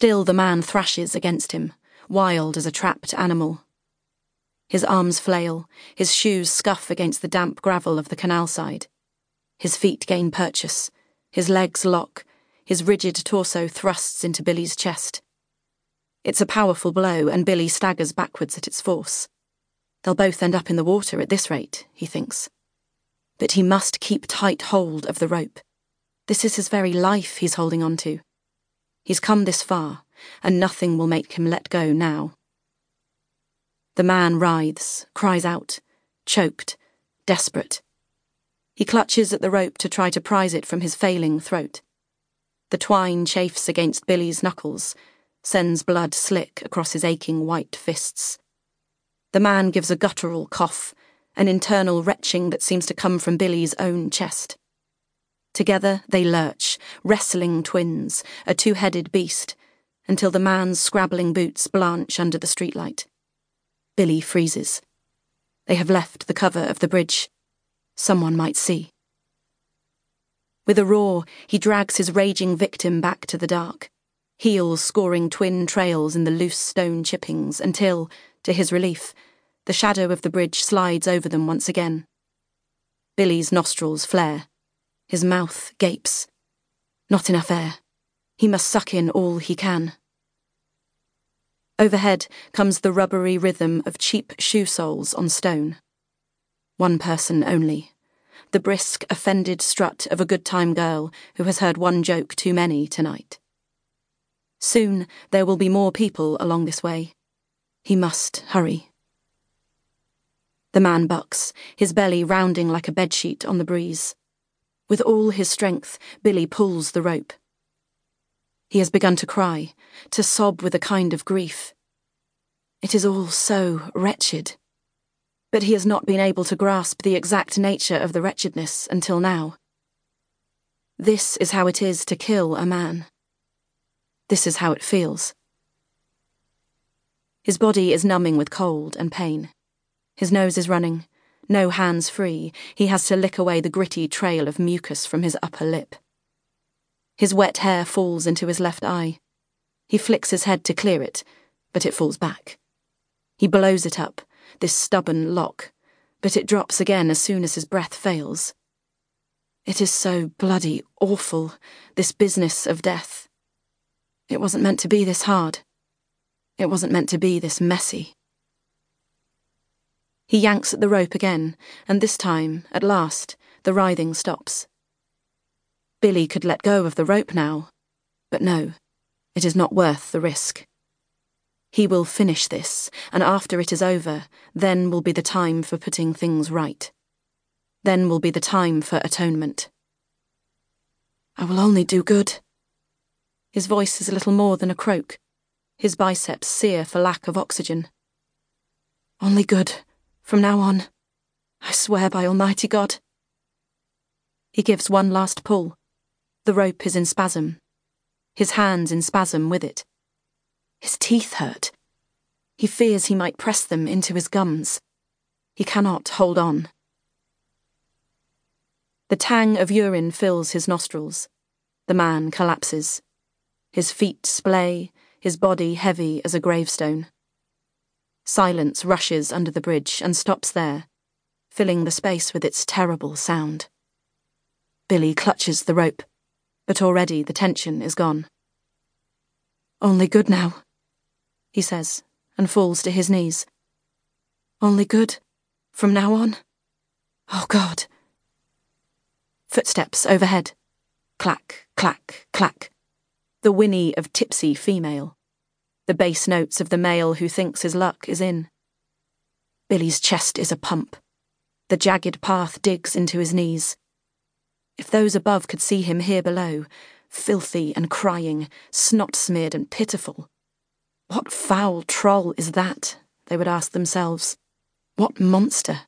Still, the man thrashes against him, wild as a trapped animal. His arms flail, his shoes scuff against the damp gravel of the canal side. His feet gain purchase, his legs lock, his rigid torso thrusts into Billy's chest. It's a powerful blow, and Billy staggers backwards at its force. They'll both end up in the water at this rate, he thinks. But he must keep tight hold of the rope. This is his very life he's holding on to. He's come this far, and nothing will make him let go now. The man writhes, cries out, choked, desperate. He clutches at the rope to try to prise it from his failing throat. The twine chafes against Billy's knuckles, sends blood slick across his aching white fists. The man gives a guttural cough, an internal retching that seems to come from Billy's own chest. Together they lurch, wrestling twins, a two headed beast, until the man's scrabbling boots blanch under the streetlight. Billy freezes. They have left the cover of the bridge. Someone might see. With a roar, he drags his raging victim back to the dark, heels scoring twin trails in the loose stone chippings until, to his relief, the shadow of the bridge slides over them once again. Billy's nostrils flare. His mouth gapes. Not enough air. He must suck in all he can. Overhead comes the rubbery rhythm of cheap shoe soles on stone. One person only. The brisk, offended strut of a good time girl who has heard one joke too many tonight. Soon there will be more people along this way. He must hurry. The man bucks, his belly rounding like a bedsheet on the breeze. With all his strength, Billy pulls the rope. He has begun to cry, to sob with a kind of grief. It is all so wretched. But he has not been able to grasp the exact nature of the wretchedness until now. This is how it is to kill a man. This is how it feels. His body is numbing with cold and pain. His nose is running. No hands free. He has to lick away the gritty trail of mucus from his upper lip. His wet hair falls into his left eye. He flicks his head to clear it, but it falls back. He blows it up, this stubborn lock, but it drops again as soon as his breath fails. It is so bloody awful, this business of death. It wasn't meant to be this hard. It wasn't meant to be this messy. He yanks at the rope again, and this time, at last, the writhing stops. Billy could let go of the rope now, but no, it is not worth the risk. He will finish this, and after it is over, then will be the time for putting things right. Then will be the time for atonement. I will only do good. His voice is a little more than a croak. His biceps sear for lack of oxygen. Only good. From now on, I swear by Almighty God. He gives one last pull. The rope is in spasm. His hands in spasm with it. His teeth hurt. He fears he might press them into his gums. He cannot hold on. The tang of urine fills his nostrils. The man collapses. His feet splay, his body heavy as a gravestone. Silence rushes under the bridge and stops there, filling the space with its terrible sound. Billy clutches the rope, but already the tension is gone. Only good now, he says, and falls to his knees. Only good, from now on? Oh God. Footsteps overhead. Clack, clack, clack. The whinny of tipsy female the bass notes of the male who thinks his luck is in. Billy's chest is a pump. The jagged path digs into his knees. If those above could see him here below, filthy and crying, snot smeared and pitiful, what foul troll is that? They would ask themselves. What monster?